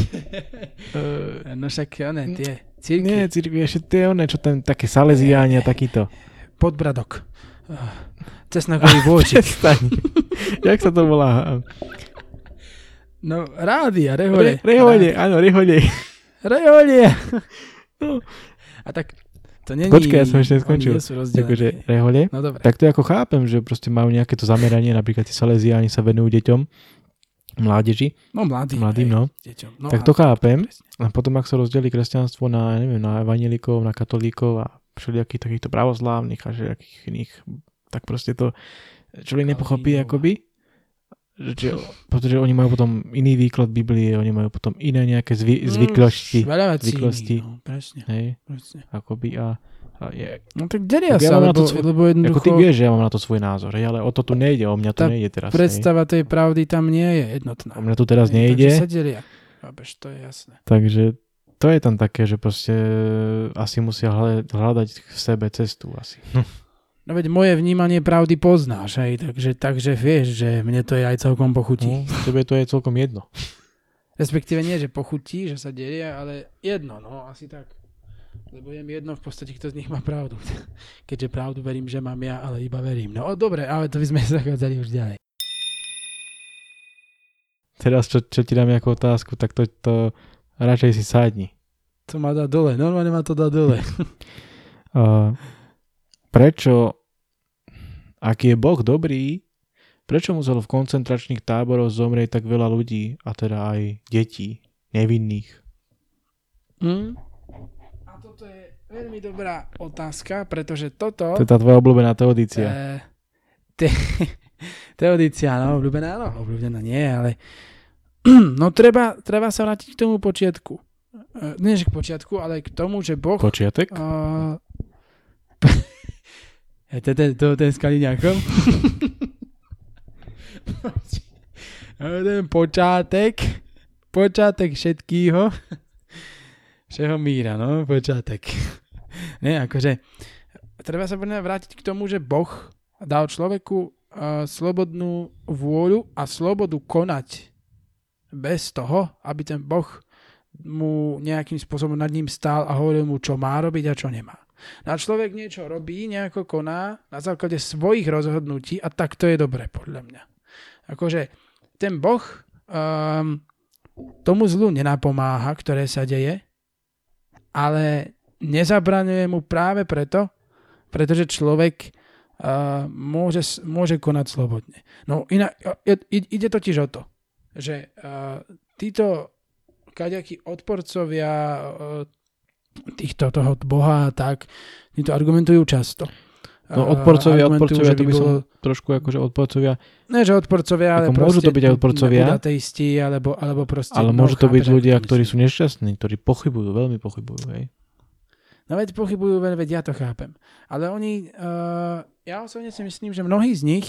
Eh, No však one, tie círky. nie, cirkvi, ešte tie one, čo tam také saleziáni a takýto. Podbradok. Cesnakový vôčik. Přestaň. jak sa to volá? No, rádi a Re, rehole. rehole, áno, rehole. Rehole. No. A tak to není... Počkaj, ja som ešte neskončil. Akože rehole. No dobre. Tak to ako chápem, že proste majú nejaké to zameranie, napríklad tí saleziáni sa venujú deťom, mládeži, No mladým. mladým, hej, no. Deťom. no Tak to chápem. A potom, ak sa rozdelí kresťanstvo na, neviem, na evanielikov, na katolíkov a všelijakých takýchto pravoslávnych a všelijakých iných, tak proste to človek nepochopí akoby. Že, pretože oni majú potom iný výklad Biblie, oni majú potom iné nejaké zvy, zvyklosti, Veľa vecí zvyklosti. No, presne, hej, presne. akoby a, a je, No tak ja sa, mám na lebo, to lebo ako jednoducho ty vieš, že ja mám na to svoj názor, hej, ale o to tu nejde, o mňa tu Tá nejde teraz. hej. predstava tej pravdy tam nie je jednotná. O mňa tu teraz Hej, nejde, Takže sa delia. Chápeš, to je jasné. takže to je tam také, že proste asi musia hľadať v sebe cestu asi. No veď moje vnímanie pravdy poznáš, hej, takže, takže vieš, že mne to je aj celkom pochutí. No, tebe to je celkom jedno. Respektíve nie, že pochutí, že sa delia, ale jedno, no asi tak. Lebo je mi jedno v podstate, kto z nich má pravdu. Keďže pravdu verím, že mám ja, ale iba verím. No dobre, ale to by sme zachádzali už ďalej. Teraz, čo, čo ti dám ako otázku, tak to, to radšej si sadni. To ma dá dole, normálne ma to dá dole. Uh, prečo, ak je Boh dobrý, prečo muselo v koncentračných táboroch zomrieť tak veľa ľudí, a teda aj detí, nevinných? Hm? A toto je veľmi dobrá otázka, pretože toto... To je tá tvoja obľúbená teodícia. Eh, te, teodícia, no, obľúbená, no, obľúbená nie, ale no treba, treba sa vrátiť k tomu počiatku. Eh, Nie, že k počiatku, ale k tomu, že Boh... Počiatek? Uh, to, to, to, ten s ten počátek, počátek všetkýho, všeho míra, no, počátek. Nie, akože, treba sa vrátiť k tomu, že Boh dal človeku uh, slobodnú vôľu a slobodu konať bez toho, aby ten Boh mu nejakým spôsobom nad ním stál a hovoril mu, čo má robiť a čo nemá. No a človek niečo robí, nejako koná na základe svojich rozhodnutí a tak to je dobré, podľa mňa. Akože ten Boh um, tomu zlu nenapomáha, ktoré sa deje, ale nezabraňuje mu práve preto, pretože človek uh, môže, môže konať slobodne. No iná, ide totiž o to, že uh, títo kaďakí odporcovia uh, týchto toho Boha tak, títo argumentujú často. No odporcovia, odporcovia, to by som bolo- trošku akože odporcovia, Ne, že odporcovia, ale môžu to byť aj odporcovia? ateisti, alebo, alebo proste... ale no, môžu to byť ľudia, to ktorí sú nešťastní, ktorí pochybujú, veľmi pochybujú, hej. No veď pochybujú, veď, veď ja to chápem. Ale oni, uh, ja osobne si myslím, že mnohí z nich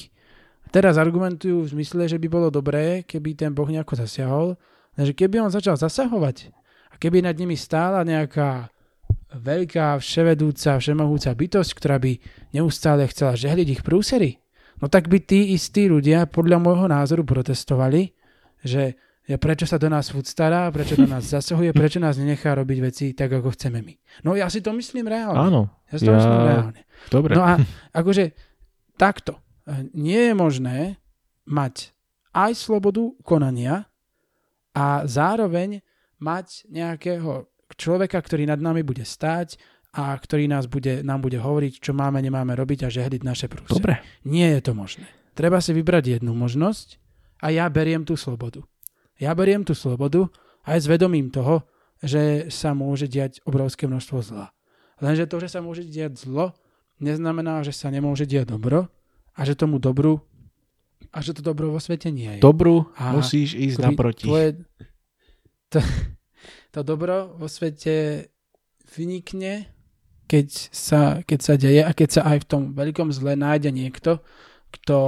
teraz argumentujú v zmysle, že by bolo dobré, keby ten Boh nejako zasiahol, že keby on začal zasahovať a keby nad nimi stála nejaká veľká, vševedúca, všemohúca bytosť, ktorá by neustále chcela žehliť ich prúsery, no tak by tí istí ľudia podľa môjho názoru protestovali, že ja, prečo sa do nás furt stará, prečo do nás zasahuje, prečo nás nenechá robiť veci tak, ako chceme my. No ja si to myslím reálne. Áno, Ja si to ja- myslím reálne. dobre. No a akože takto. Nie je možné mať aj slobodu konania a zároveň mať nejakého človeka, ktorý nad nami bude stáť a ktorý nás bude, nám bude hovoriť, čo máme, nemáme robiť a žehliť naše prúse. Dobre. Nie je to možné. Treba si vybrať jednu možnosť a ja beriem tú slobodu. Ja beriem tú slobodu aj s vedomím toho, že sa môže diať obrovské množstvo zla. Lenže to, že sa môže diať zlo, neznamená, že sa nemôže diať dobro a že tomu dobru a že to dobro vo svete nie je. Dobru A musíš ísť naproti. Tvoje, to, to dobro vo svete vynikne, keď sa, keď sa deje a keď sa aj v tom veľkom zle nájde niekto, kto,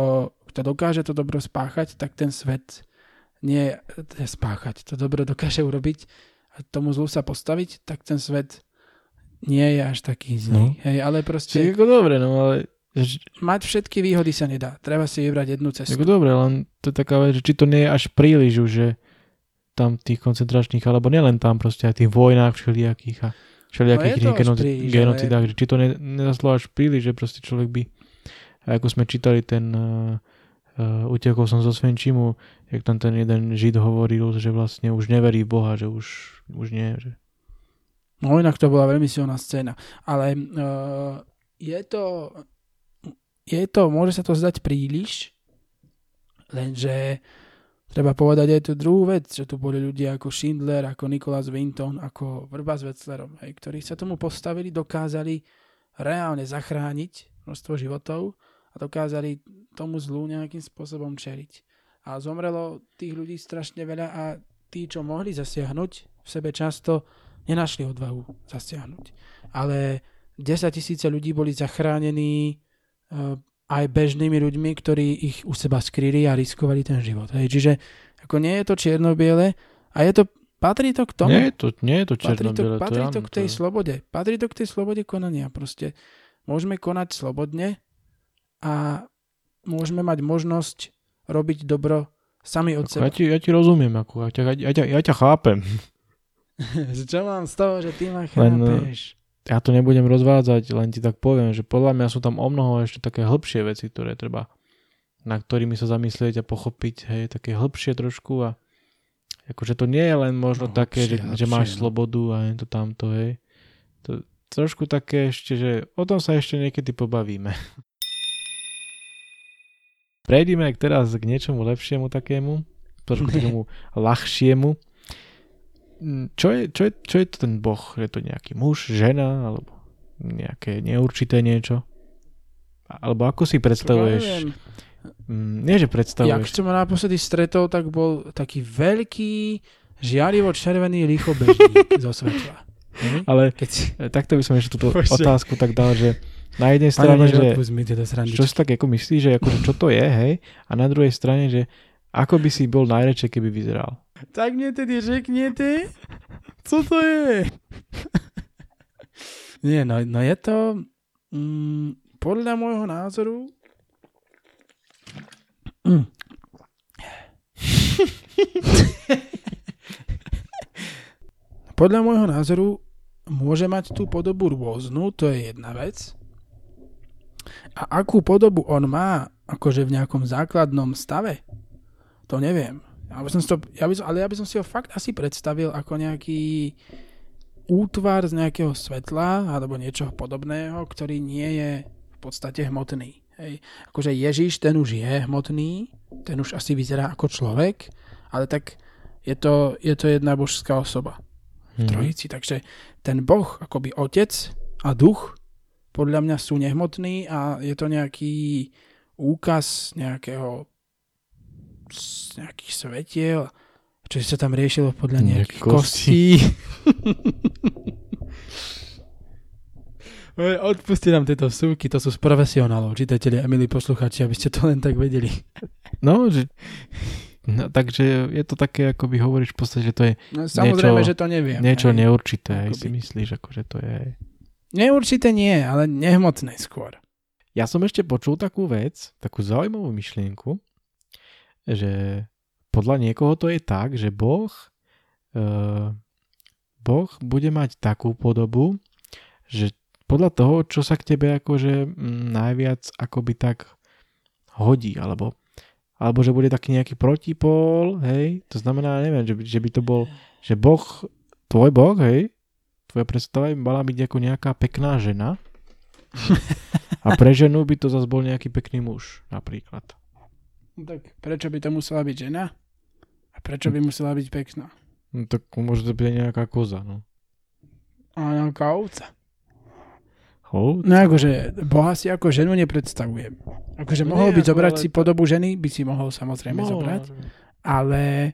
kto dokáže to dobro spáchať, tak ten svet nie je spáchať. To dobro dokáže urobiť a tomu zlu sa postaviť, tak ten svet nie je až taký zlý. No. Hej, ale Čiže proste ako dobre, no ale mať všetky výhody sa nedá. Treba si vybrať jednu cestu. ako dobre, len to je taká vec, že či to nie je až príliš už, že tam tých koncentračných, alebo nielen tam proste aj tých vojnách všelijakých a všelijakých No genoci- príliš, genocidách, že či to ne, nezaslo až príliš, že proste človek by, ako sme čítali ten uh, uh, utekol som zo Svenčimu, jak tam ten jeden žid hovoril, že vlastne už neverí v Boha, že už, už nie, že No inak to bola veľmi silná scéna. Ale uh, je to, je to, môže sa to zdať príliš, lenže treba povedať aj tú druhú vec, že tu boli ľudia ako Schindler, ako Nicholas Winton, ako Vrba s Wetzlerom, hej, ktorí sa tomu postavili, dokázali reálne zachrániť množstvo životov a dokázali tomu zlu nejakým spôsobom čeliť. A zomrelo tých ľudí strašne veľa a tí, čo mohli zasiahnuť, v sebe často nenašli odvahu zasiahnuť. Ale 10 tisíce ľudí boli zachránení uh, aj bežnými ľuďmi, ktorí ich u seba skryli a riskovali ten život. Hej. Čiže ako nie je to čierno-biele a je to, patrí to k tomu. Nie je to, nie je to patrí to, patrí to áno, k tej je- slobode. Patrí to k tej slobode konania. Proste môžeme konať slobodne a môžeme mať možnosť robiť dobro sami od Ako, seba. ja, ti, ja ti rozumiem, ako, ja, ťa, ja, ťa, ja ťa chápem. Čo mám z toho, že ty ma Len, no, chápeš? Ja to nebudem rozvádzať, len ti tak poviem, že podľa mňa sú tam o mnoho ešte také hĺbšie veci, ktoré treba, na ktorými sa zamyslieť a pochopiť, hej, také hĺbšie trošku a akože to nie je len možno No, také, že, hlbšie, že máš no. slobodu a je to tamto, hej. To, trošku také ešte, že o tom sa ešte niekedy pobavíme. Prejdime teraz k niečomu lepšiemu takému, trošku takému ľahšiemu. Mm, Čo je, čo, je, čo je to ten boh? Je to nejaký muž, žena, alebo nejaké neurčité niečo? Alebo ako si predstavuješ? Mm, nie, že Jak predstavuješ. som ho naposledy stretol, tak bol taký veľký, žiarivo červený rýchlobežník zo svetla. Hej? Ale Keď takto by som ešte túto Bože. otázku tak dal, že na jednej Pane strane, Bože, že mi tieto čo si tak ako myslíš, že akože čo to je, hej? A na druhej strane, že ako by si bol najradšej, keby vyzeral. Tak mne tedy řekněte, co to je? Nie, no, no je to mm, podľa môjho názoru mm. podľa môjho názoru môže mať tú podobu rôznu, to je jedna vec. A akú podobu on má, akože v nejakom základnom stave, to neviem. Ja by som to, ja by som, ale ja by som si ho fakt asi predstavil ako nejaký útvar z nejakého svetla alebo niečoho podobného, ktorý nie je v podstate hmotný. Hej. Akože Ježiš, ten už je hmotný, ten už asi vyzerá ako človek, ale tak je to, je to jedna božská osoba v Mhm. trojici. Takže ten boh, akoby otec a duch, podľa mňa sú nehmotní a je to nejaký úkaz nejakého z nejakých svetiel, čo sa tam riešilo podľa Nejaké nejakých kostí. Oj, Odpusti nám tieto súky, to sú z profesionálov, čitatelia a milí posluchači, aby ste to len tak vedeli. No, že... No, takže je to také, ako by hovoríš v podstate, že to je No, samozrejme, Niečo- že to neviem. niečo hej. neurčité, hej, si myslíš, ako že to je... Neurčite nie, ale nehmotné skôr. Ja som ešte počul takú vec, takú zaujímavú myšlienku, že podľa niekoho to je tak, že Boh, uh, boh bude mať takú podobu, že podľa toho, čo sa k tebe akože mm, najviac akoby tak hodí, alebo, alebo že bude taký nejaký protipól, hej, to znamená, neviem, že by, že by to bol, že Boh, tvoj Boh, hej, tvoja predstava by mala byť ako nejaká pekná žena, a pre ženu by to zase bol nejaký pekný muž, napríklad. No Tak prečo by to musela byť žena? A prečo by musela byť pekná? No tak môže to byť nejaká koza, no. A nejaká ovca. Hou? No akože, Boha si ako ženu nepredstavujem. Akože No mohol by zobrať ale si podobu ženy, by si mohol samozrejme No, zobrať, ale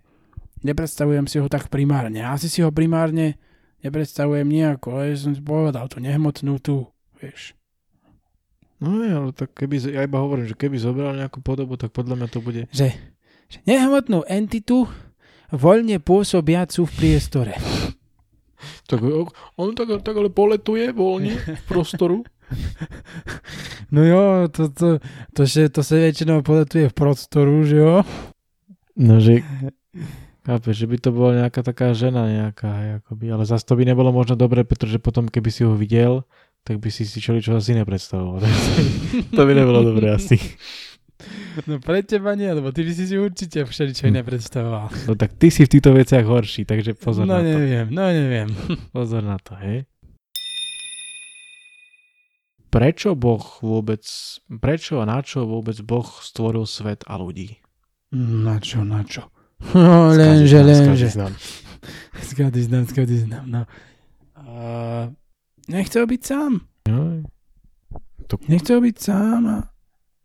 nepredstavujem si ho tak primárne. Asi si ho primárne nepredstavujem nejako, ale som povedal, tú nehmotnú tu, vieš. No nie, ale tak keby, ja iba hovorím, že keby zobral nejakú podobu, tak podľa mňa to bude... Že, že nehmotnú entitu voľne pôsobiacu v priestore. Tak, on tak, tak ale poletuje voľne v prostoru. No jo, to, to, to, to, to sa väčšinou poletuje v prostoru, že jo? No, že... Chápeš, že by to bola nejaká taká žena nejaká, akoby, ale zase to by nebolo možno dobre, pretože potom keby si ho videl, tak by si si čo asi nepredstavoval. to by nebolo dobre asi. No pre teba nie, lebo ty by si si určite všeličo Hm. nepredstavoval. No tak ty si v týchto veciach horší, takže pozor no na to. neviem, no neviem. Pozor na to, hej. Prečo Boh vôbec, prečo a na čo vôbec Boh stvoril svet a ľudí? Na čo, na čo? No, lenže, lenže. Skady znam, skady znam, no. Uh, nechcel byť sám. Jo, To, Nechcel byť sám a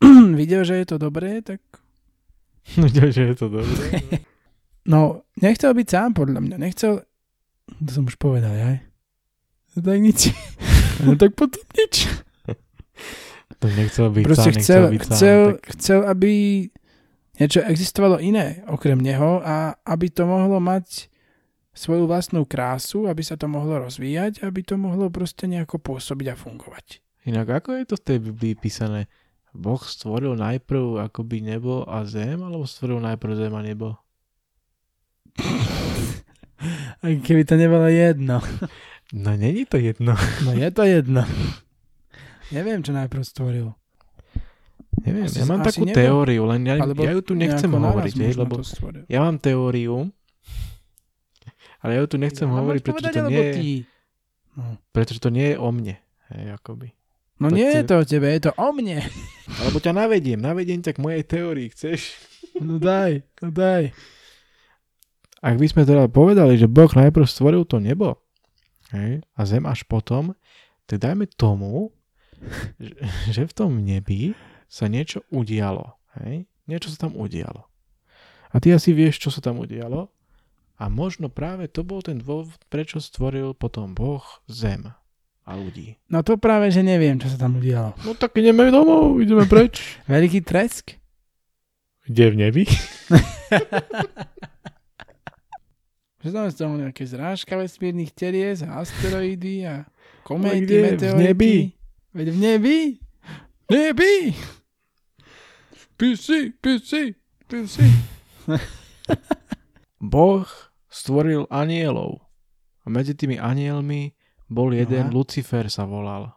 videl, že je to dobré, tak že je to dobré. No, nechcel byť sám, podľa mňa. Nechcel... To som už povedal, aj? No tak nič. No tak potom nič. To nechcel byť Proste sám, chcel, byť chcel, sám. Tak chcel, aby niečo existovalo iné okrem neho a aby to mohlo mať svoju vlastnú krásu, aby sa to mohlo rozvíjať, aby to mohlo proste nejako pôsobiť a fungovať. Inak ako je to v tej Biblii písané? Boh stvoril najprv akoby nebo a zem, alebo stvoril najprv zem a nebo? Keby to nebolo jedno. No není to jedno. No je to jedno. Neviem, čo najprv stvoril. Neviem, Asi- ja mám takú nebo. teóriu, len ja, Alebo ja ju tu nechcem hovoriť, hej, lebo ja mám teóriu, ale ja ju tu nechcem Ja mám hovoriť, pretože to, nie, je- ty? No. pretože to nie je o mne. Hej, akoby. no Tak nie ty- je to o tebe, je to o mne. Alebo ťa navediem, navediem ťa k mojej teórii, chceš? No daj, no daj. Ak by sme teda povedali, že Boh najprv stvoril to nebo hej, a zem až potom, tak dajme tomu, že, že v tom nebi sa niečo udialo. Hej? Niečo sa tam udialo. A ty asi vieš, čo sa tam udialo. A možno práve to bol ten dôvod, prečo stvoril potom Boh zem a ľudí. No to práve, že neviem, čo sa tam udialo. No tak ideme domov, ideme preč. Veľký tresk? Kde v nebi? Že tam sú nejaké zrážka vesmírnych telies a asteroidy a kométy, kde? V meteority. nebi? Veď v nebi? Nebi! Pisi, pisi, pisi. Boh stvoril anielov. A medzi tými anielmi bol jeden, a? Lucifer sa volal.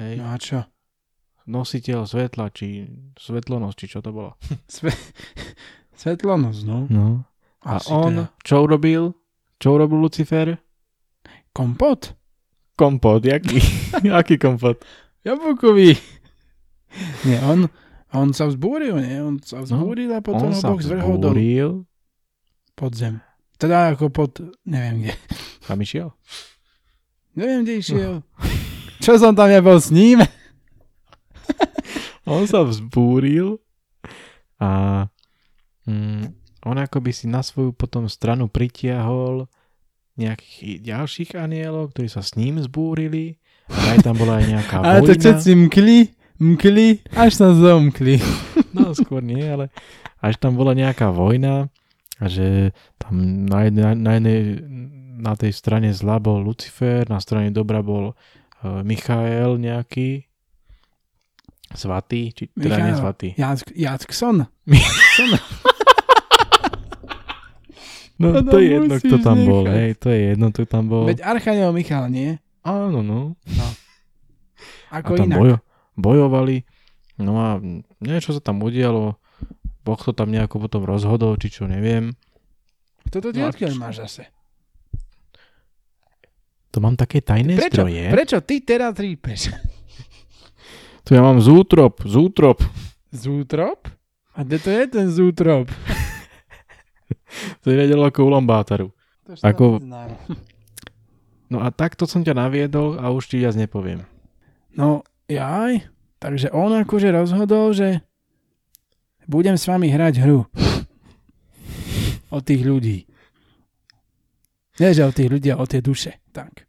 Hej. No a čo? Nositeľ svetla, či svetlonosť, či čo to bolo. Sve... Svetlonosť, no. No. A Asi on, teda. čo urobil? Čo urobil Lucifer? Kompot? Kompot, jaký? Aký kompot? Jablkový. Nie, on, on sa vzbúril, nie? On sa vzbúril a potom on ho Boh zvrhol do vzbúril. Teda ako pod, neviem kde. Kam išiel? Neviem, kde išiel. Čo som tam nebol s ním? On sa vzbúril a mm, on akoby si na svoju potom stranu pritiahol nejakých ďalších anielov, ktorí sa s ním zbúrili. A aj tam bola aj nejaká Ale to vojna. všetci mkli, mkli, až sa zomkli. No skôr nie, ale až tam bola nejaká vojna a že tam na jednej, na jednej na tej strane zla bol Lucifer, na strane dobra bol uh, Michael nejaký svatý, či teda Michael. svatý. Jack, Jackson. No To to tam je jedno, kto tam bol, nechať. hej, to je jedno, kto tam bol. Veď Archaniel Michal, nie? Áno, no. Ako a tam inak. bojo, bojovali, no a niečo sa tam udialo, Boh to tam nejako potom rozhodol, či čo neviem. Toto ty No odkiaľ máš zase? To mám také tajné Prečo? zdroje. Prečo ty teraz trípeš? Tu ja mám zútrop, zútrop. Zútrop? A kde to je ten zútrop? To je ako Ulambátaru. To už Ako- to neznám. No a takto som ťa naviedol a už ti viac nepoviem. No, jaj. Takže on akože rozhodol, že budem s vami hrať hru. O tých ľudí. Nie, že o tých ľudí, o tie duše. Tak.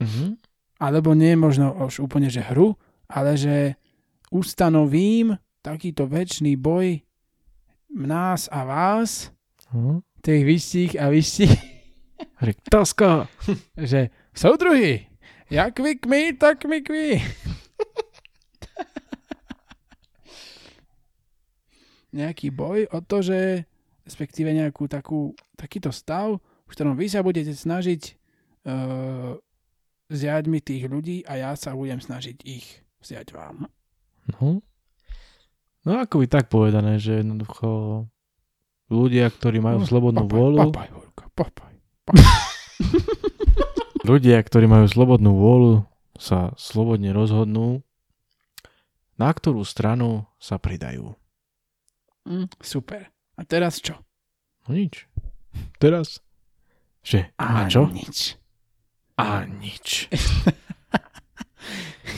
Mhm. Alebo nie možno už úplne, že hru, ale že ustanovím takýto väčší boj nás a vás, Mhm. tých vyšších a vyšších, Hrik, taska. že soudruhy, jak vy k my, tak my k Nejaký boj o to, že respektíve nejakú takú, takýto stav, v ktorom vy sa budete snažiť uh, vziať mi tých ľudí a ja sa budem snažiť ich vziať vám. No. no ako by tak povedané, že jednoducho ľudia, ktorí majú slobodnú Papaj, vôľu, Papaj, Hulka, papaj. ľudia, ktorí majú slobodnú vôľu, sa slobodne rozhodnú, na ktorú stranu sa pridajú. Mm, super. A teraz čo? No nič. Teraz? Že? A, čo? nič. A nič.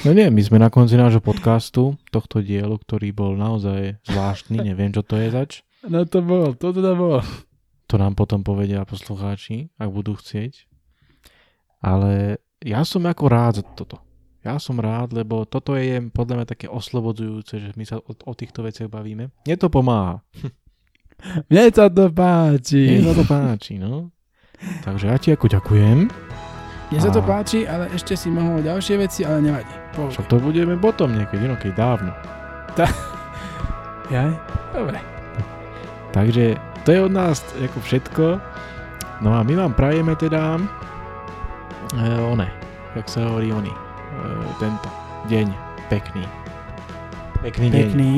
No nie, my sme na konci nášho podcastu, tohto dielu, ktorý bol naozaj zvláštny, neviem čo to je zač. No to bol, to teda bol. To nám potom povedia poslucháči, ak budú chcieť. Ale ja som ako rád za toto. Ja som rád, lebo toto je podľa mňa také oslobodzujúce, že my sa o, o týchto veciach bavíme. Mne to pomáha. Mne sa to páči. Mne sa to páči, no. Takže ja ti ako ďakujem. Mne sa to A- páči, ale ešte si mohol ďalšie veci, ale nevadí. Však to budeme potom niekedy, no keď dávno. Jaj? Dobre. Takže to je od nás ako všetko. No a my vám prajeme teda e, one, jak sa hovorí oni, tento deň pekný. Pekný, deň. Pekný.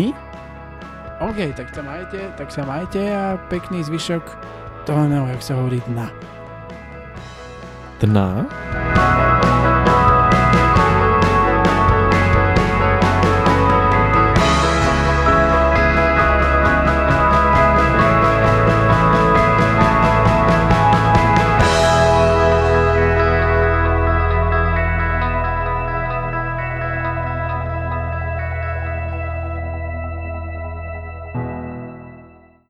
OK, tak sa majte, tak sa majte a pekný zvyšok toho, jak sa hovorí, dna. Dna.